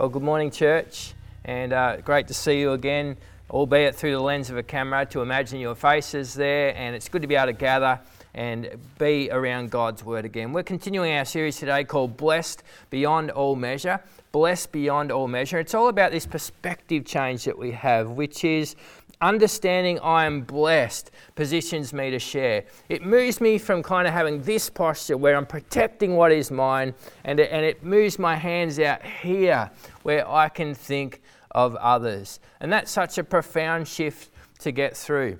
Well, good morning, church, and uh, great to see you again, albeit through the lens of a camera, to imagine your faces there, and it's good to be able to gather and be around God's Word again. We're continuing our series today called Blessed Beyond All Measure. Blessed Beyond All Measure. It's all about this perspective change that we have, which is understanding I am blessed positions me to share. It moves me from kind of having this posture where I'm protecting what is mine, and it, and it moves my hands out here where I can think of others. And that's such a profound shift to get through.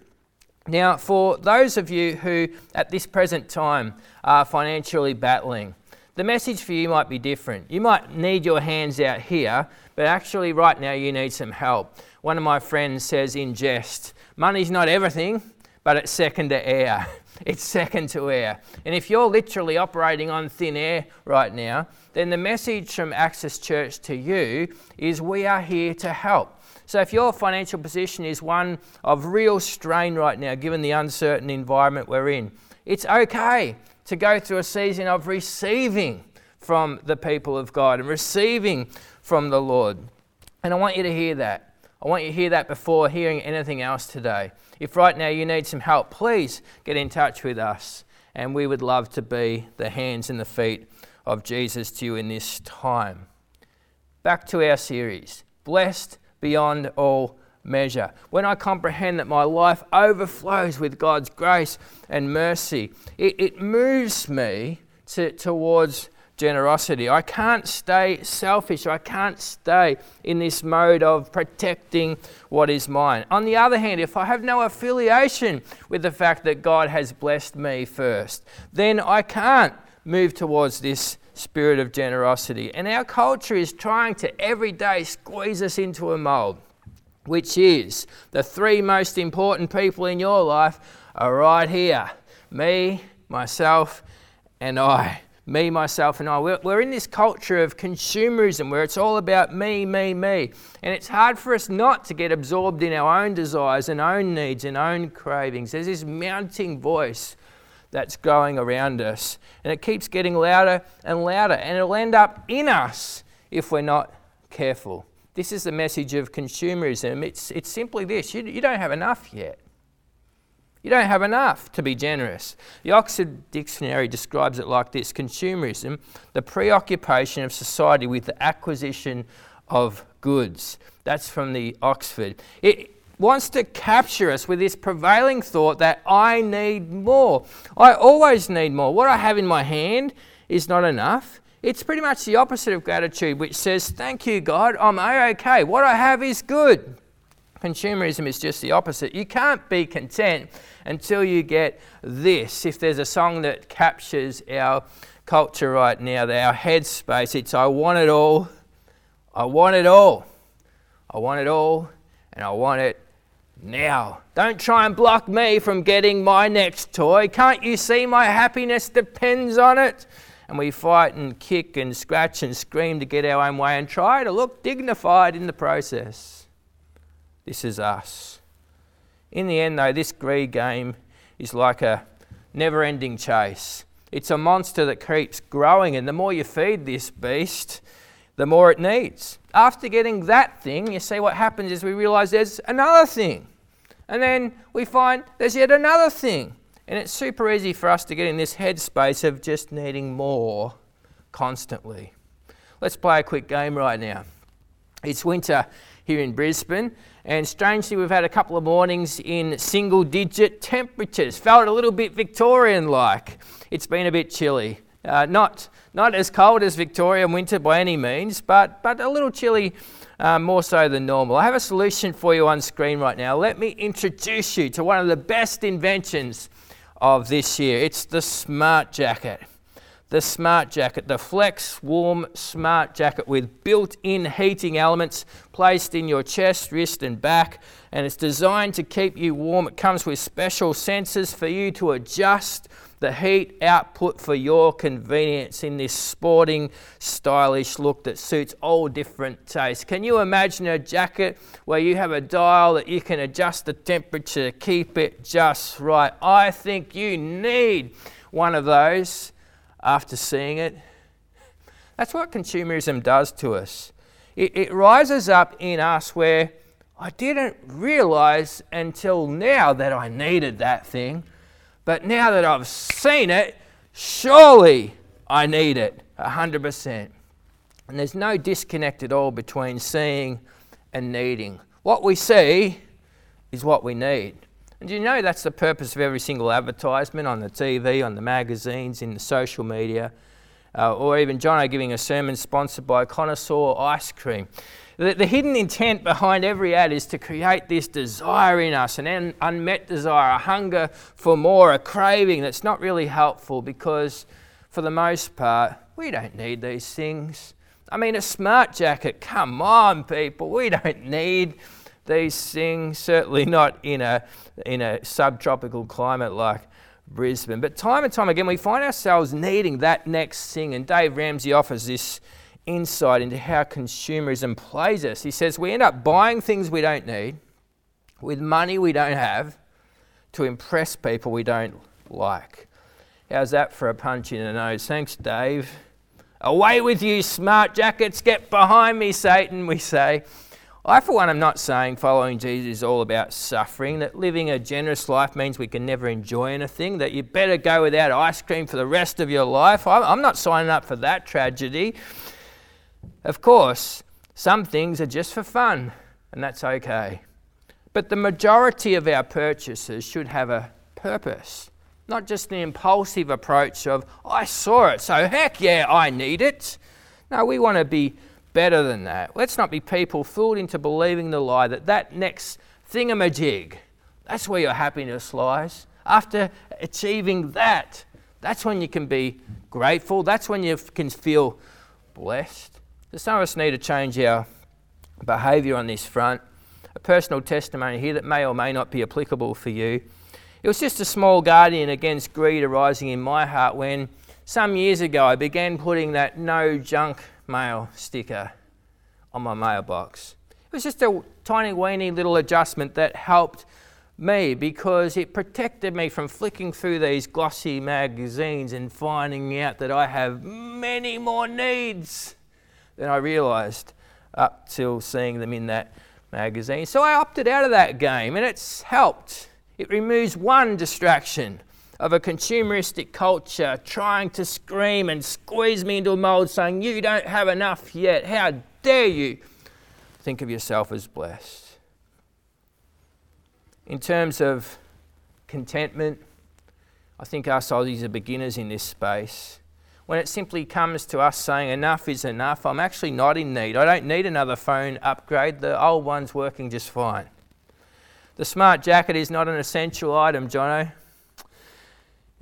Now, for those of you who at this present time are financially battling, the message for you might be different. You might need your hands out here, but actually, right now, you need some help. One of my friends says in jest, Money's not everything, but it's second to air. It's second to air. And if you're literally operating on thin air right now, then the message from Access Church to you is we are here to help. So if your financial position is one of real strain right now, given the uncertain environment we're in, it's okay to go through a season of receiving from the people of God and receiving from the Lord. And I want you to hear that. I want you to hear that before hearing anything else today. If right now you need some help, please get in touch with us. And we would love to be the hands and the feet of Jesus to you in this time. Back to our series Blessed Beyond All Measure. When I comprehend that my life overflows with God's grace and mercy, it, it moves me to, towards generosity. I can't stay selfish. I can't stay in this mode of protecting what is mine. On the other hand, if I have no affiliation with the fact that God has blessed me first, then I can't move towards this spirit of generosity. And our culture is trying to every day squeeze us into a mold, which is the three most important people in your life are right here me, myself, and I me, myself, and I. We're, we're, in this culture of consumerism where it's all about me, me, me. And it's hard for us not to get absorbed in our own desires and own needs and own cravings. There's this mounting voice that's going around us, and it keeps getting louder and louder, and it'll end up in us if we're not careful. This is the message of consumerism. It's, it's simply this you, you don't have enough yet. You don't have enough to be generous. The Oxford Dictionary describes it like this consumerism, the preoccupation of society with the acquisition of goods. That's from the Oxford. It wants to capture us with this prevailing thought that I need more. I always need more. What I have in my hand is not enough. It's pretty much the opposite of gratitude, which says, Thank you, God, I'm okay. What I have is good. Consumerism is just the opposite. You can't be content until you get this. If there's a song that captures our culture right now, our headspace, it's I want it all, I want it all, I want it all, and I want it now. Don't try and block me from getting my next toy. Can't you see my happiness depends on it? And we fight and kick and scratch and scream to get our own way and try to look dignified in the process. This is us. In the end, though, this greed game is like a never ending chase. It's a monster that keeps growing, and the more you feed this beast, the more it needs. After getting that thing, you see what happens is we realize there's another thing. And then we find there's yet another thing. And it's super easy for us to get in this headspace of just needing more constantly. Let's play a quick game right now. It's winter here in Brisbane, and strangely, we've had a couple of mornings in single digit temperatures. Felt a little bit Victorian like. It's been a bit chilly. Uh, not, not as cold as Victorian winter by any means, but, but a little chilly uh, more so than normal. I have a solution for you on screen right now. Let me introduce you to one of the best inventions of this year. It's the Smart Jacket the Smart Jacket, the Flex Warm Smart Jacket with built in heating elements placed in your chest, wrist, and back. And it's designed to keep you warm. It comes with special sensors for you to adjust the heat output for your convenience in this sporting, stylish look that suits all different tastes. Can you imagine a jacket where you have a dial that you can adjust the temperature keep it just right? I think you need one of those after seeing it. That's what consumerism does to us. It, it rises up in us where I didn't realize until now that I needed that thing, but now that I've seen it, surely I need it 100%. And there's no disconnect at all between seeing and needing. What we see is what we need. And do you know that's the purpose of every single advertisement on the TV, on the magazines, in the social media, uh, or even Jono giving a sermon sponsored by Connoisseur Ice Cream? The, the, hidden intent behind every ad is to create this desire in us, an un- unmet desire, a hunger for more, a craving that's not really helpful because, for the most part, we don't need these things. I mean, a smart jacket, come on, people, we don't need these things, certainly not in a, in a subtropical climate like Brisbane. But time and time again, we find ourselves needing that next thing. And Dave Ramsey offers this insight into how consumerism plays us. He says we end up buying things we don't need with money we don't have to impress people we don't like. How's that for a punch in the nose? Thanks, Dave. Away with you, smart jackets. Get behind me, Satan, we say. I, for one, am not saying following Jesus is all about suffering, that living a generous life means we can never enjoy anything, that you better go without ice cream for the rest of your life. I'm not signing up for that tragedy. Of course, some things are just for fun, and that's okay. But the majority of our purchases should have a purpose, not just an impulsive approach of, I saw it, so heck yeah, I need it. No, we want to be better than that. Let's not be people fooled into believing the lie that that next thingamajig, that's where your happiness lies. After achieving that, that's when you can be grateful. That's when you can feel blessed. So some of us need to change our behaviour on this front. A personal testimony here that may or may not be applicable for you. It was just a small guardian against greed arising in my heart when some years ago I began putting that no junk mail sticker on my mailbox. It was just a tiny, weeny little adjustment that helped me because it protected me from flicking through these glossy magazines and finding out that I have many more needs than I realised up till seeing them in that magazine. So I opted out of that game and it's helped. It removes one distraction of a consumeristic culture trying to scream and squeeze me into a mold saying, You don't have enough yet. How dare you think of yourself as blessed? In terms of contentment, I think us Aussies are beginners in this space. When it simply comes to us saying enough is enough, I'm actually not in need. I don't need another phone upgrade. The old one's working just fine. The smart jacket is not an essential item, Jono.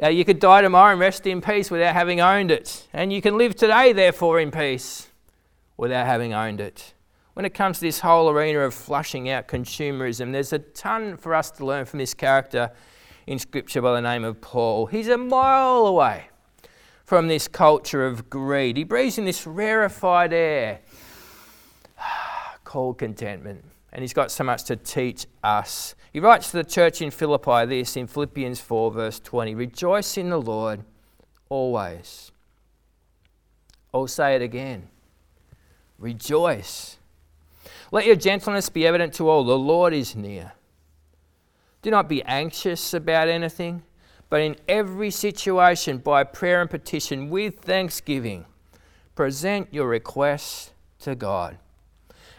Uh, you could die tomorrow and rest in peace without having owned it. And you can live today, therefore, in peace without having owned it. When it comes to this whole arena of flushing out consumerism, there's a ton for us to learn from this character in Scripture by the name of Paul. He's a mile away from this culture of greed. He breathes in this rarefied air called contentment. And he's got so much to teach us he writes to the church in Philippi this in Philippians 4, verse 20 Rejoice in the Lord always. I'll say it again. Rejoice. Let your gentleness be evident to all. The Lord is near. Do not be anxious about anything, but in every situation, by prayer and petition, with thanksgiving, present your requests to God.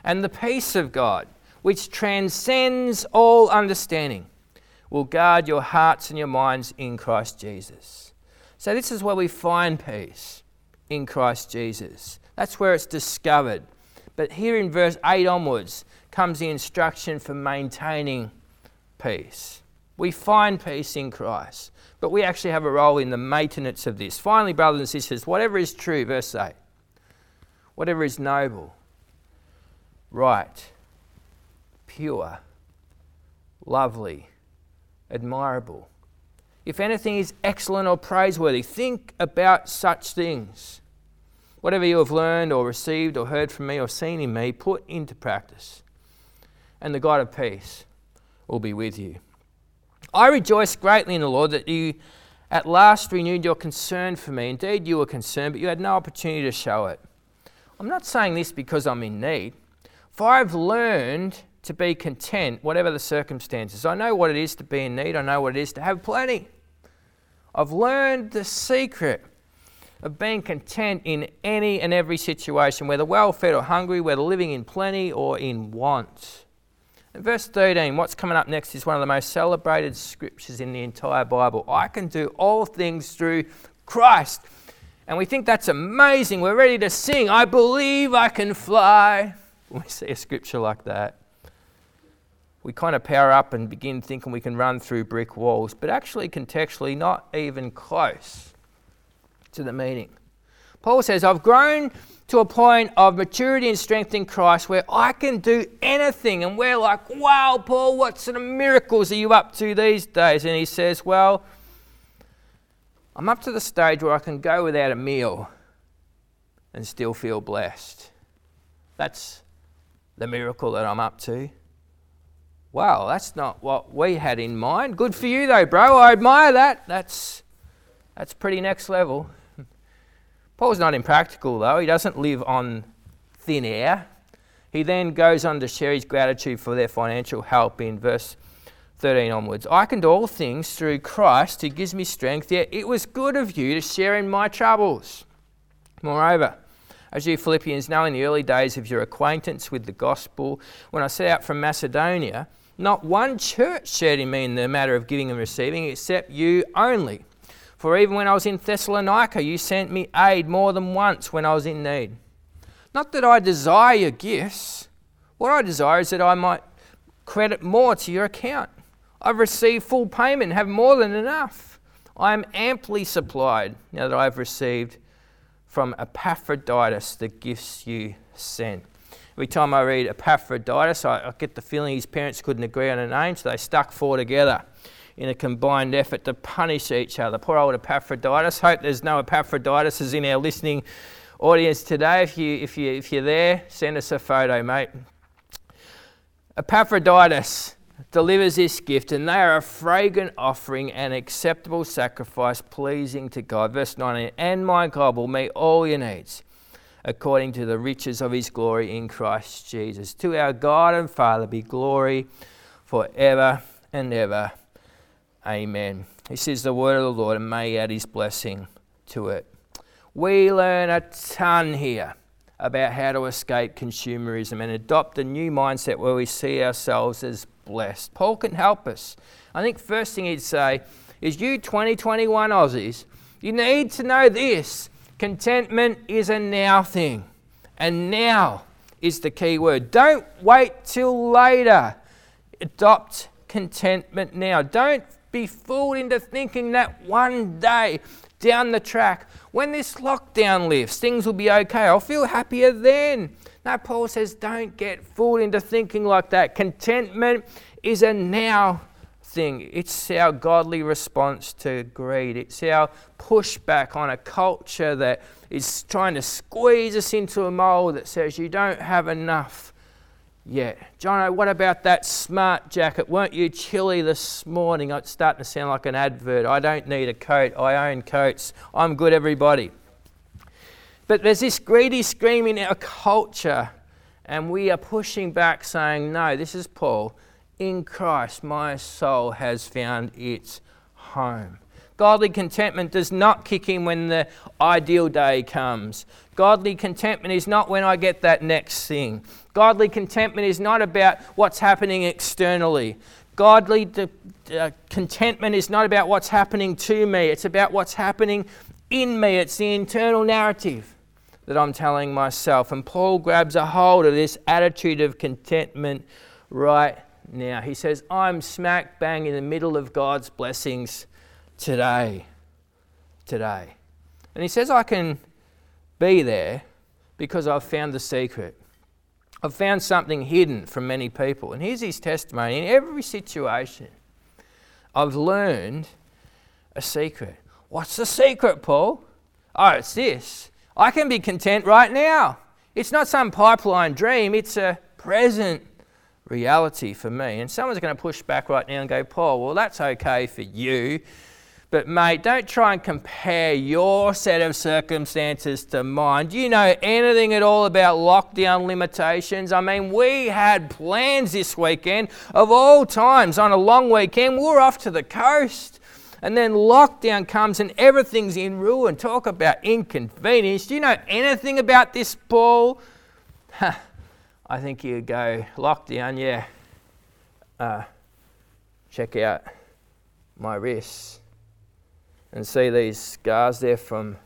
And the peace of God which transcends all understanding, will guard your hearts and your minds in Christ Jesus. So, this is where we find peace in Christ Jesus. That's where it's discovered. But here in verse 8 onwards comes the instruction for maintaining peace. We find peace in Christ, but we actually have a role in the maintenance of this. Finally, brothers and sisters, whatever is true, verse 8, whatever is noble, right, pure, lovely, admirable. If anything is excellent or praiseworthy, think about such things. Whatever you have learned or received or heard from me or seen in me, put into practice. And the God of peace will be with you. I rejoice greatly in the Lord that you at last renewed your concern for me. Indeed, you were concerned, but you had no opportunity to show it. I'm not saying this because I'm in need. For I've learned to be content, whatever the circumstances. I know what it is to be in need, I know what it is to have plenty. I've learned the secret of being content in any and every situation, whether well fed or hungry, whether living in plenty or in want. In verse 13, what's coming up next is one of the most celebrated scriptures in the entire Bible. I can do all things through Christ. And we think that's amazing. We're ready to sing, I believe I can fly. When we see a scripture like that, we kind of power up and begin thinking we can run through brick walls, but actually, contextually, not even close to the meaning. Paul says, I've grown to a point of maturity and strength in Christ where I can do anything. And we're like, wow, Paul, what sort of miracles are you up to these days? And he says, well, I'm up to the stage where I can go without a meal and still feel blessed. That's the miracle that I'm up to. Wow, that's not what we had in mind. Good for you though, bro. I admire that. That's that's pretty next level. Paul's not impractical, though. He doesn't live on thin air. He then goes on to share his gratitude for their financial help in verse 13 onwards. I can do all things through Christ who gives me strength, yet it was good of you to share in my troubles. Moreover, as you Philippians know, in the early days of your acquaintance with the gospel, when I set out from Macedonia, not one church shared in me in the matter of giving and receiving, except you only. For even when I was in Thessalonica, you sent me aid more than once when I was in need. Not that I desire your gifts, what I desire is that I might credit more to your account. I've received full payment, have more than enough. I am amply supplied now that I've received from Epaphroditus the gifts you sent. Every time I read Epaphroditus, I, I get the feeling his parents couldn't agree on a name, so they stuck four together in a combined effort to punish each other. Poor old Epaphroditus. Hope there's no Epaphroditus in our listening audience today. If, you, if, you, if you're there, send us a photo, mate. Epaphroditus delivers this gift, and they are a fragrant offering and acceptable sacrifice pleasing to God. Verse 19 And my God will meet all your needs according to the riches of his glory in Christ Jesus. To our God and Father be glory forever and ever. Amen. This is the word of the Lord, and may add His blessing to it. We learn a ton here about how to escape consumerism and adopt a new mindset where we see ourselves as blessed. Paul can help us. I think first thing he'd say is you 2021 Aussies, you need to know this. Contentment is a now thing. And now is the key word. Don't wait till later. Adopt contentment now. Don't be fooled into thinking that one day down the track, when this lockdown lifts, things will be okay. I'll feel happier then. Now, Paul says, don't get fooled into thinking like that. Contentment is a now thing, it's our godly response to greed, it's our pushback on a culture that is trying to squeeze us into a mold that says you don't have enough yet. Jono, what about that smart jacket? Weren't you chilly this morning? It's starting to sound like an advert. I don't need a coat. I own coats. I'm good, everybody. But there's this greedy scream in our culture, and we are pushing back, saying, No, this is Paul. In Christ, my soul has found its home. Godly contentment does not kick in when the ideal day comes. Godly contentment is not when I get that next thing. Godly contentment is not about what's happening externally. Godly de- uh, contentment is not about what's happening to me, it's about what's happening in me. It's the internal narrative that I'm telling myself. And Paul grabs a hold of this attitude of contentment right now. He says, I'm smack bang in the middle of God's blessings today. Today. And he says, I can be there because I've found the secret. I've found something hidden from many people. And here's his testimony. In every situation, I've learned a secret. What's the secret, Paul? Oh, it's this. I can be content right now. It's not some pipeline dream, it's a present reality for me. And someone's going to push back right now and go, Paul, well, that's okay for you But, mate, don't try and compare your set of circumstances to mine. Do you know anything at all about lockdown limitations? I mean, we had plans this weekend of all times on a long weekend. We we're off to the coast. And then lockdown comes and everything's in ruin. Talk about inconvenience. Do you know anything about this, Paul? I think you go, lockdown, yeah. Uh, check out my wrists and see these scars there from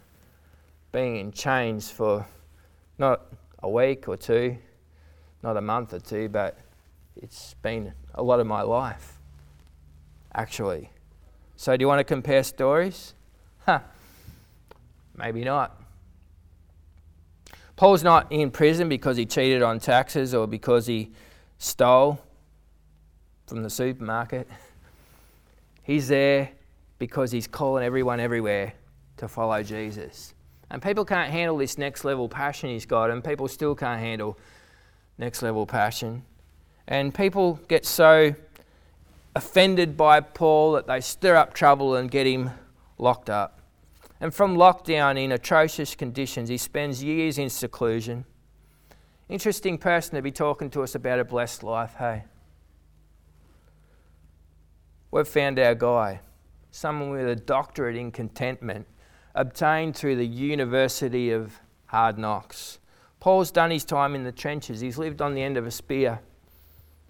being in chains for not a week or two, not a month or two, but it's been a lot of my life, actually. So, do you want to compare stories? Huh. Maybe not. Paul's not in prison because he cheated on taxes or because he stole from the supermarket. He's there because he's calling everyone everywhere to follow Jesus. And people can't handle this next level passion he's got, and people still can't handle next level passion. And people get so offended by Paul that they stir up trouble and get him locked up. And from lockdown in atrocious conditions, he spends years in seclusion. Interesting person to be talking to us about a blessed life, hey? We've found our guy someone with a doctorate in contentment, obtained through the University of Hard Knocks. Paul's done his time in the trenches. He's lived on the end of a spear.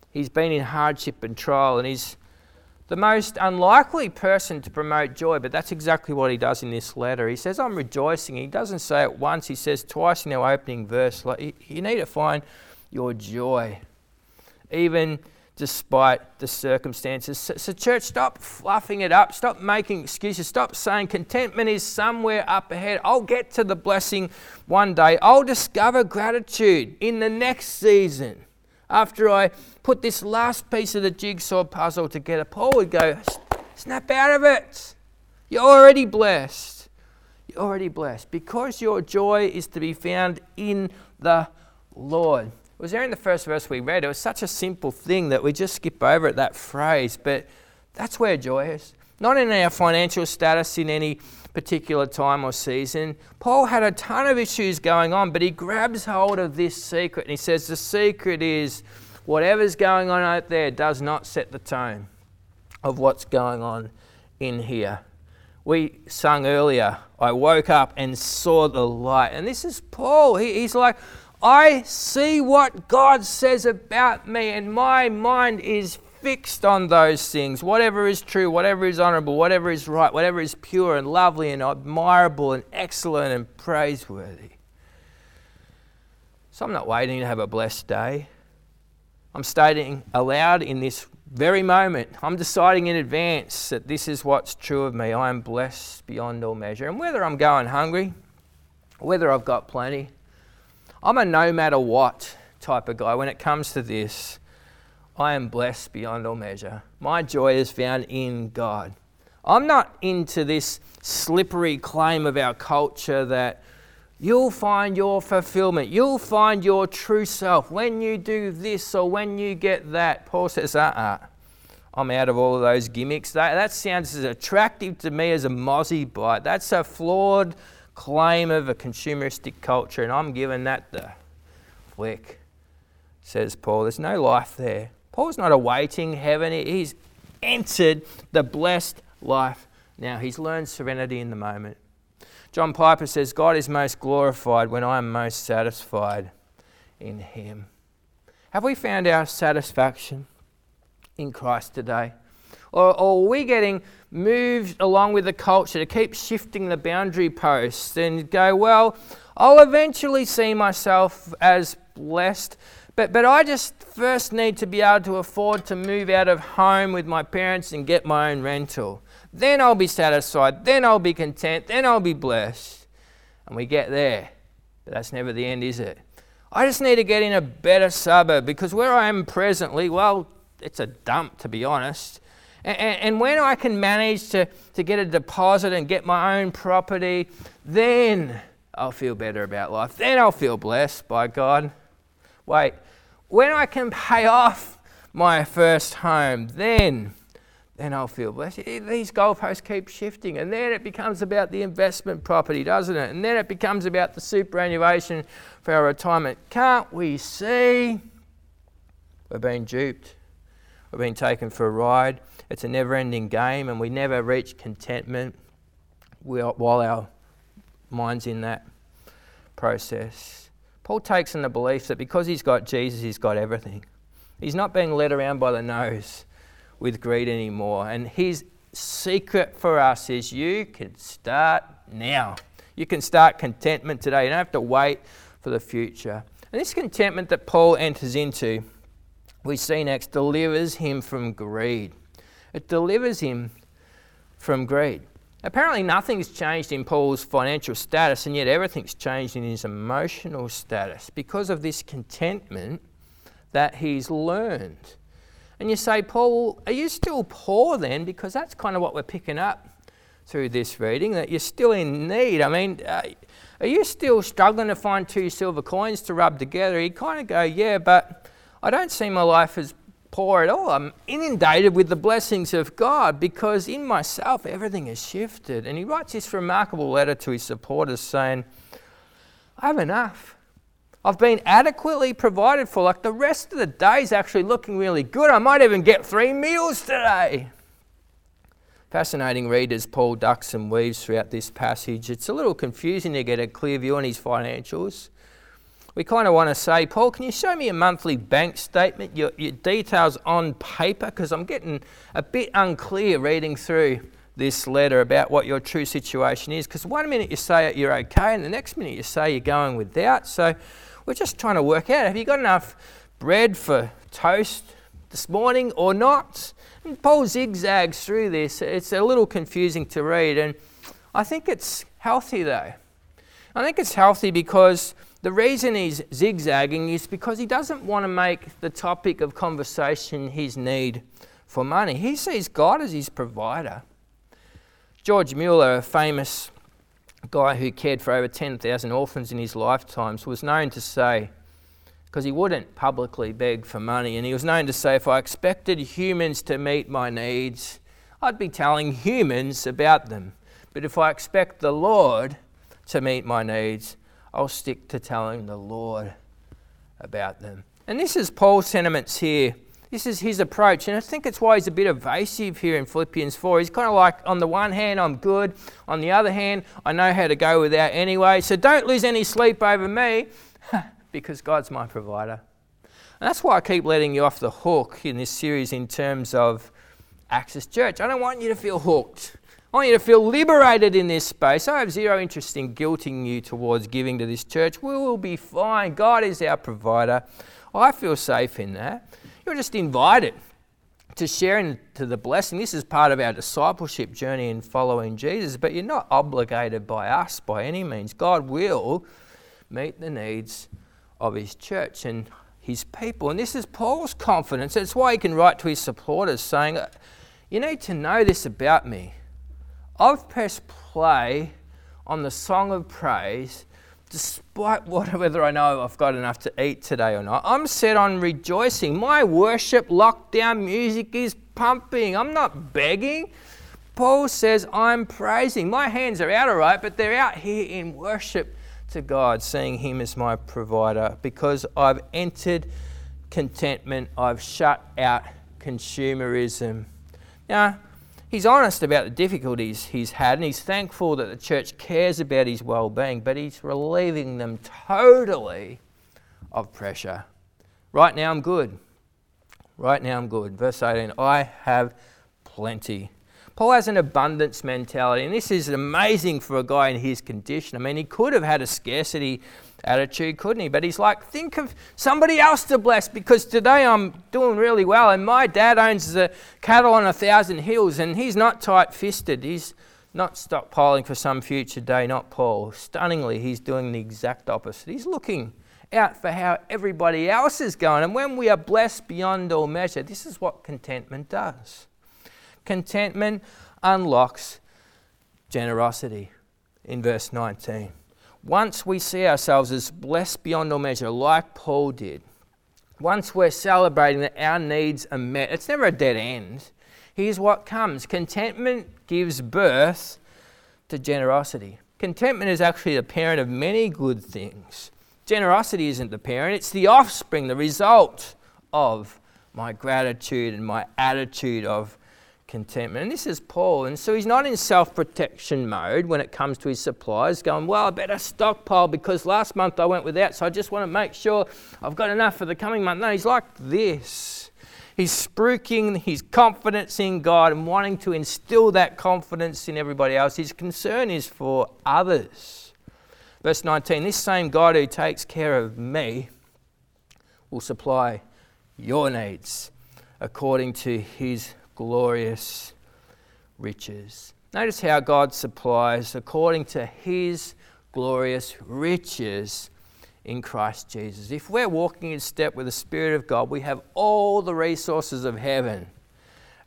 He's been in hardship and trial, and he's the most unlikely person to promote joy, but that's exactly what he does in this letter. He says, I'm rejoicing. He doesn't say it once, he says twice in our opening verse. Like, you need to find your joy. Even despite the circumstances. So, so, church, stop fluffing it up. Stop making excuses. Stop saying contentment is somewhere up ahead. I'll get to the blessing one day. I'll discover gratitude in the next season after I put this last piece of the jigsaw puzzle together. Paul would go, snap out of it. You're already blessed. You're already blessed because your joy is to be found in the Lord It was there in the first verse we read. It was such a simple thing that we just skip over it, that phrase. But that's where joy is. Not in our financial status in any particular time or season. Paul had a ton of issues going on, but he grabs hold of this secret and he says, The secret is whatever's going on out there does not set the tone of what's going on in here. We sung earlier, I woke up and saw the light. And this is Paul. He, he's like, I see what God says about me, and my mind is fixed on those things. Whatever is true, whatever is honorable, whatever is right, whatever is pure and lovely and admirable and excellent and praiseworthy. So I'm not waiting to have a blessed day. I'm stating aloud in this very moment. I'm deciding in advance that this is what's true of me. I am blessed beyond all measure. And whether I'm going hungry, whether I've got plenty, I'm a no matter what type of guy when it comes to this. I am blessed beyond all measure. My joy is found in God. I'm not into this slippery claim of our culture that you'll find your fulfillment, you'll find your true self when you do this or when you get that. Paul says, uh uh-uh. uh. I'm out of all of those gimmicks. That, that sounds as attractive to me as a mozzie bite. That's a flawed claim of a consumeristic culture, and I'm giving that the flick, says Paul. There's no life there. Paul's not awaiting heaven, he's entered the blessed life now. He's learned serenity in the moment. John Piper says, God is most glorified when I am most satisfied in Him. Have we found our satisfaction in Christ today? Or, or are we getting moved along with the culture to keep shifting the boundary posts and go, well, I'll eventually see myself as blessed, but, but I just first need to be able to afford to move out of home with my parents and get my own rental. Then I'll be satisfied. Then I'll be content. Then I'll be blessed. And we get there. But that's never the end, is it? I just need to get in a better suburb because where I am presently, well, it's a dump to be honest. And, and, when I can manage to, to get a deposit and get my own property, then I'll feel better about life. Then I'll feel blessed by God. Wait, when I can pay off my first home, then, then I'll feel blessed. These goalposts keep shifting, and then it becomes about the investment property, doesn't it? And then it becomes about the superannuation for our retirement. Can't we see? We're being duped. We're being taken for a ride. It's a never ending game, and we never reach contentment while our mind's in that process. Paul takes in the belief that because he's got Jesus, he's got everything. He's not being led around by the nose with greed anymore. And his secret for us is you can start now. You can start contentment today. You don't have to wait for the future. And this contentment that Paul enters into, we see next, delivers him from greed. It delivers him from greed. Apparently, nothing's changed in Paul's financial status, and yet everything's changed in his emotional status because of this contentment that he's learned. And you say, Paul, are you still poor then? Because that's kind of what we're picking up through this reading, that you're still in need. I mean, uh, are you still struggling to find two silver coins to rub together? You kind of go, yeah, but I don't see my life as poor at all. Oh, I'm inundated with the blessings of God because in myself everything has shifted. And he writes this remarkable letter to his supporters saying, I have enough. I've been adequately provided for. Like the rest of the day is actually looking really good. I might even get three meals today. Fascinating read as Paul ducks and weaves throughout this passage. It's a little confusing to get a clear view on his financials we kind of want to say, Paul, can you show me a monthly bank statement, your, your details on paper? Because I'm getting a bit unclear reading through this letter about what your true situation is. Because one minute you say you're okay, and the next minute you say you're going without. So we're just trying to work out have you got enough bread for toast this morning or not? And Paul zigzags through this. It's a little confusing to read, and I think it's healthy though. I think it's healthy because the reason he's zigzagging is because he doesn't want to make the topic of conversation his need for money. He sees God as his provider. George Mueller, a famous guy who cared for over 10,000 orphans in his lifetimes, was known to say, because he wouldn't publicly beg for money, and he was known to say, if I expected humans to meet my needs, I'd be telling humans about them. But if I expect the Lord to meet my needs, I'll stick to telling the Lord about them. And this is Paul's sentiments here. This is his approach. And I think it's why he's a bit evasive here in Philippians 4. He's kind of like, on the one hand, I'm good. On the other hand, I know how to go without anyway. So don't lose any sleep over me because God's my provider. And that's why I keep letting you off the hook in this series in terms of Access Church. I don't want you to feel hooked. I want you to feel liberated in this space. I have zero interest in guilting you towards giving to this church. We will be fine. God is our provider. I feel safe in that. You're just invited to share into the blessing. This is part of our discipleship journey in following Jesus, but you're not obligated by us by any means. God will meet the needs of His church and His people. And this is Paul's confidence. That's why he can write to his supporters saying, You need to know this about me. I've pressed play on the song of praise despite whether I know I've got enough to eat today or not. I'm set on rejoicing. My worship lockdown music is pumping. I'm not begging. Paul says, I'm praising. My hands are out, all right, but they're out here in worship to God, seeing Him as my provider because I've entered contentment. I've shut out consumerism. Now, he's honest about the difficulties he's had and he's thankful that the church cares about his well being, but he's relieving them totally of pressure. Right now, I'm good. Right now, I'm good. Verse 18 I have plenty. Paul has an abundance mentality, and this is amazing for a guy in his condition. I mean, he could have had a scarcity attitude, couldn't he? But he's like, think of somebody else to bless because today I'm doing really well, and my dad owns the cattle on a thousand hills, and he's not tight fisted. He's not stockpiling for some future day, not Paul. Stunningly, he's doing the exact opposite. He's looking out for how everybody else is going. And when we are blessed beyond all measure, this is what contentment does. Contentment unlocks generosity in verse 19 once we see ourselves as blessed beyond all measure, like Paul did, once we're celebrating that our needs are met, it's never a dead end. Here's what comes contentment gives birth to generosity. Contentment is actually the parent of many good things. Generosity isn't the parent, it's the offspring, the result of my gratitude and my attitude of contentment. And this is Paul. And so he's not in self protection mode when it comes to his supplies, going, Well, I better stockpile because last month I went without, so I just want to make sure I've got enough for the coming month. No, he's like this. He's spruiking his confidence in God and wanting to instill that confidence in everybody else. His concern is for others. Verse 19 This same God who takes care of me will supply your needs according to his glorious riches. Notice how God supplies according to his glorious riches in Christ Jesus. If we're walking in step with the Spirit of God, we have all the resources of heaven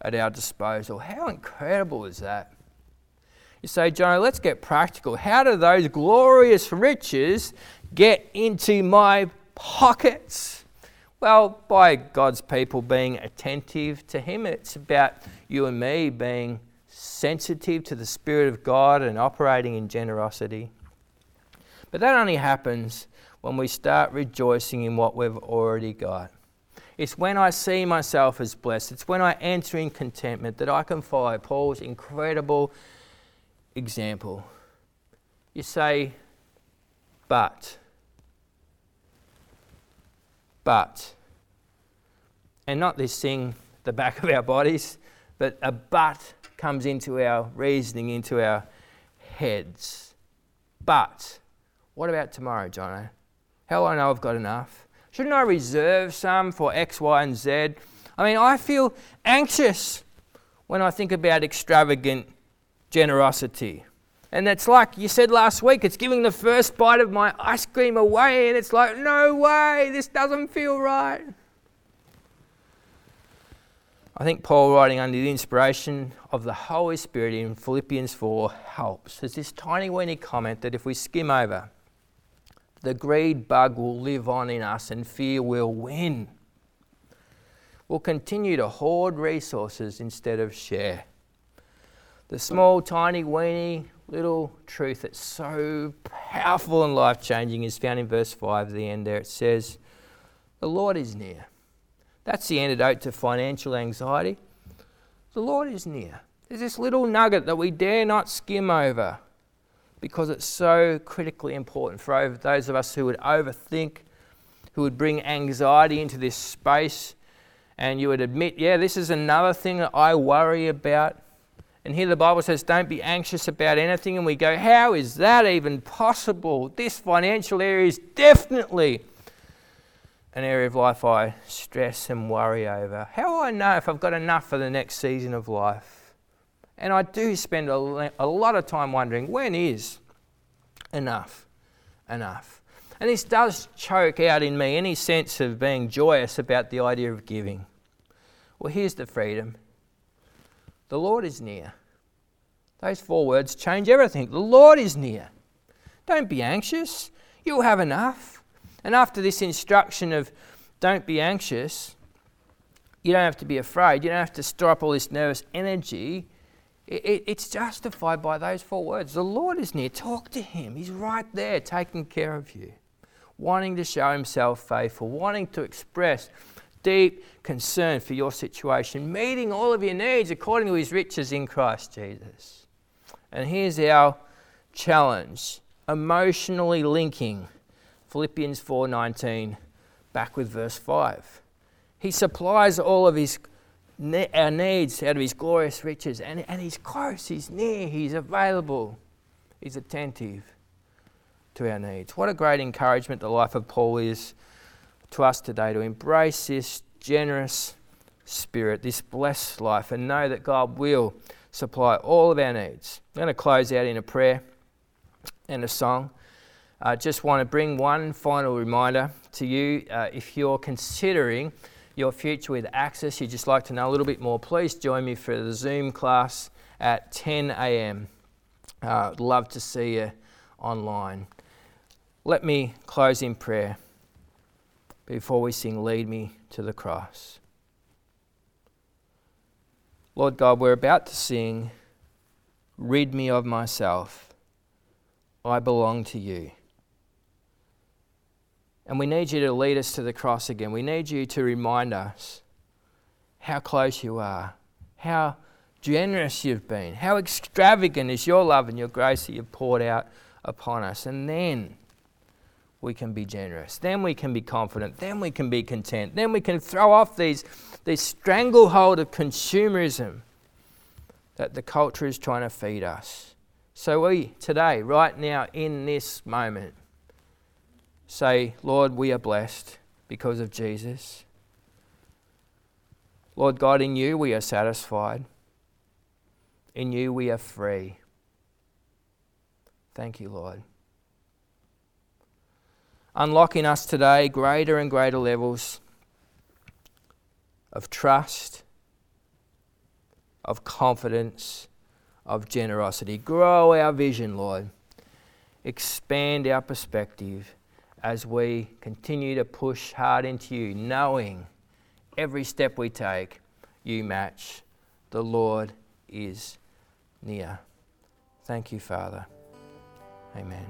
at our disposal. How incredible is that? You say, Johnny, let's get practical. How do those glorious riches get into my pockets? Well, by God's people being attentive to Him. It's about you and me being sensitive to the Spirit of God and operating in generosity. But that only happens when we start rejoicing in what we've already got. It's when I see myself as blessed, it's when I enter in contentment that I can follow Paul's incredible example. You say, but but. And not this thing, the back of our bodies, but a but comes into our reasoning, into our heads. But what about tomorrow, Jono? How I know I've got enough? Shouldn't I reserve some for X, Y, and Z? I mean, I feel anxious when I think about extravagant generosity. And it's like you said last week, it's giving the first bite of my ice cream away, and it's like, no way, this doesn't feel right. I think Paul, writing under the inspiration of the Holy Spirit in Philippians 4, helps. There's this tiny weeny comment that if we skim over, the greed bug will live on in us and fear will win. We'll continue to hoard resources instead of share. The small, tiny, weeny little truth that's so powerful and life changing is found in verse 5, the end there. It says, The Lord is near. That's the antidote to financial anxiety. The Lord is near. There's this little nugget that we dare not skim over because it's so critically important for those of us who would overthink, who would bring anxiety into this space, and you would admit, yeah, this is another thing that I worry about. And here the Bible says, don't be anxious about anything. And we go, how is that even possible? This financial area is definitely an area of life I stress and worry over. How will I know if I've got enough for the next season of life? And I do spend a, a lot of time wondering, when is enough enough? And this does choke out in me any sense of being joyous about the idea of giving. Well, here's the freedom the Lord is near. Those four words change everything. The Lord is near. Don't be anxious. You'll have enough. And after this instruction of don't be anxious, you don't have to be afraid. You don't have to store up all this nervous energy. It, it, it's justified by those four words. The Lord is near. Talk to Him. He's right there taking care of you, wanting to show Himself faithful, wanting to express deep concern for your situation, meeting all of your needs according to his riches in Christ Jesus. And here's our challenge emotionally linking Philippians 4:19 back with verse 5. He supplies all of his our needs out of his glorious riches and, and he's close, he's near, he's available, he's attentive to our needs. What a great encouragement the life of Paul is to us today to embrace this generous spirit, this blessed life, and know that God will supply all of our needs. I'm going to close out in a prayer and a song. I uh, just want to bring one final reminder to you. Uh, if you're considering your future with Access, you'd just like to know a little bit more, please join me for the Zoom class at 10 a.m. Uh, love to see you online. Let me close in prayer before we sing Lead Me to the Cross. Lord God, we're about to sing, Rid me of myself. I belong to you. And we need you to lead us to the cross again. We need you to remind us how close you are, how generous you've been, how extravagant is your love and your grace that you've poured out upon us. And then we can be generous. Then we can be confident. Then we can be content. Then we can throw off these, this stranglehold of consumerism that the culture is trying to feed us. So we, today, right now, in this moment, say, Lord, we are blessed because of Jesus. Lord God, in you we are satisfied. In you we are free. Thank you, Lord. Unlocking us today greater and greater levels of trust, of confidence, of generosity. Grow our vision, Lord. Expand our perspective as we continue to push hard into you, knowing every step we take, you match. The Lord is near. Thank you, Father. Amen.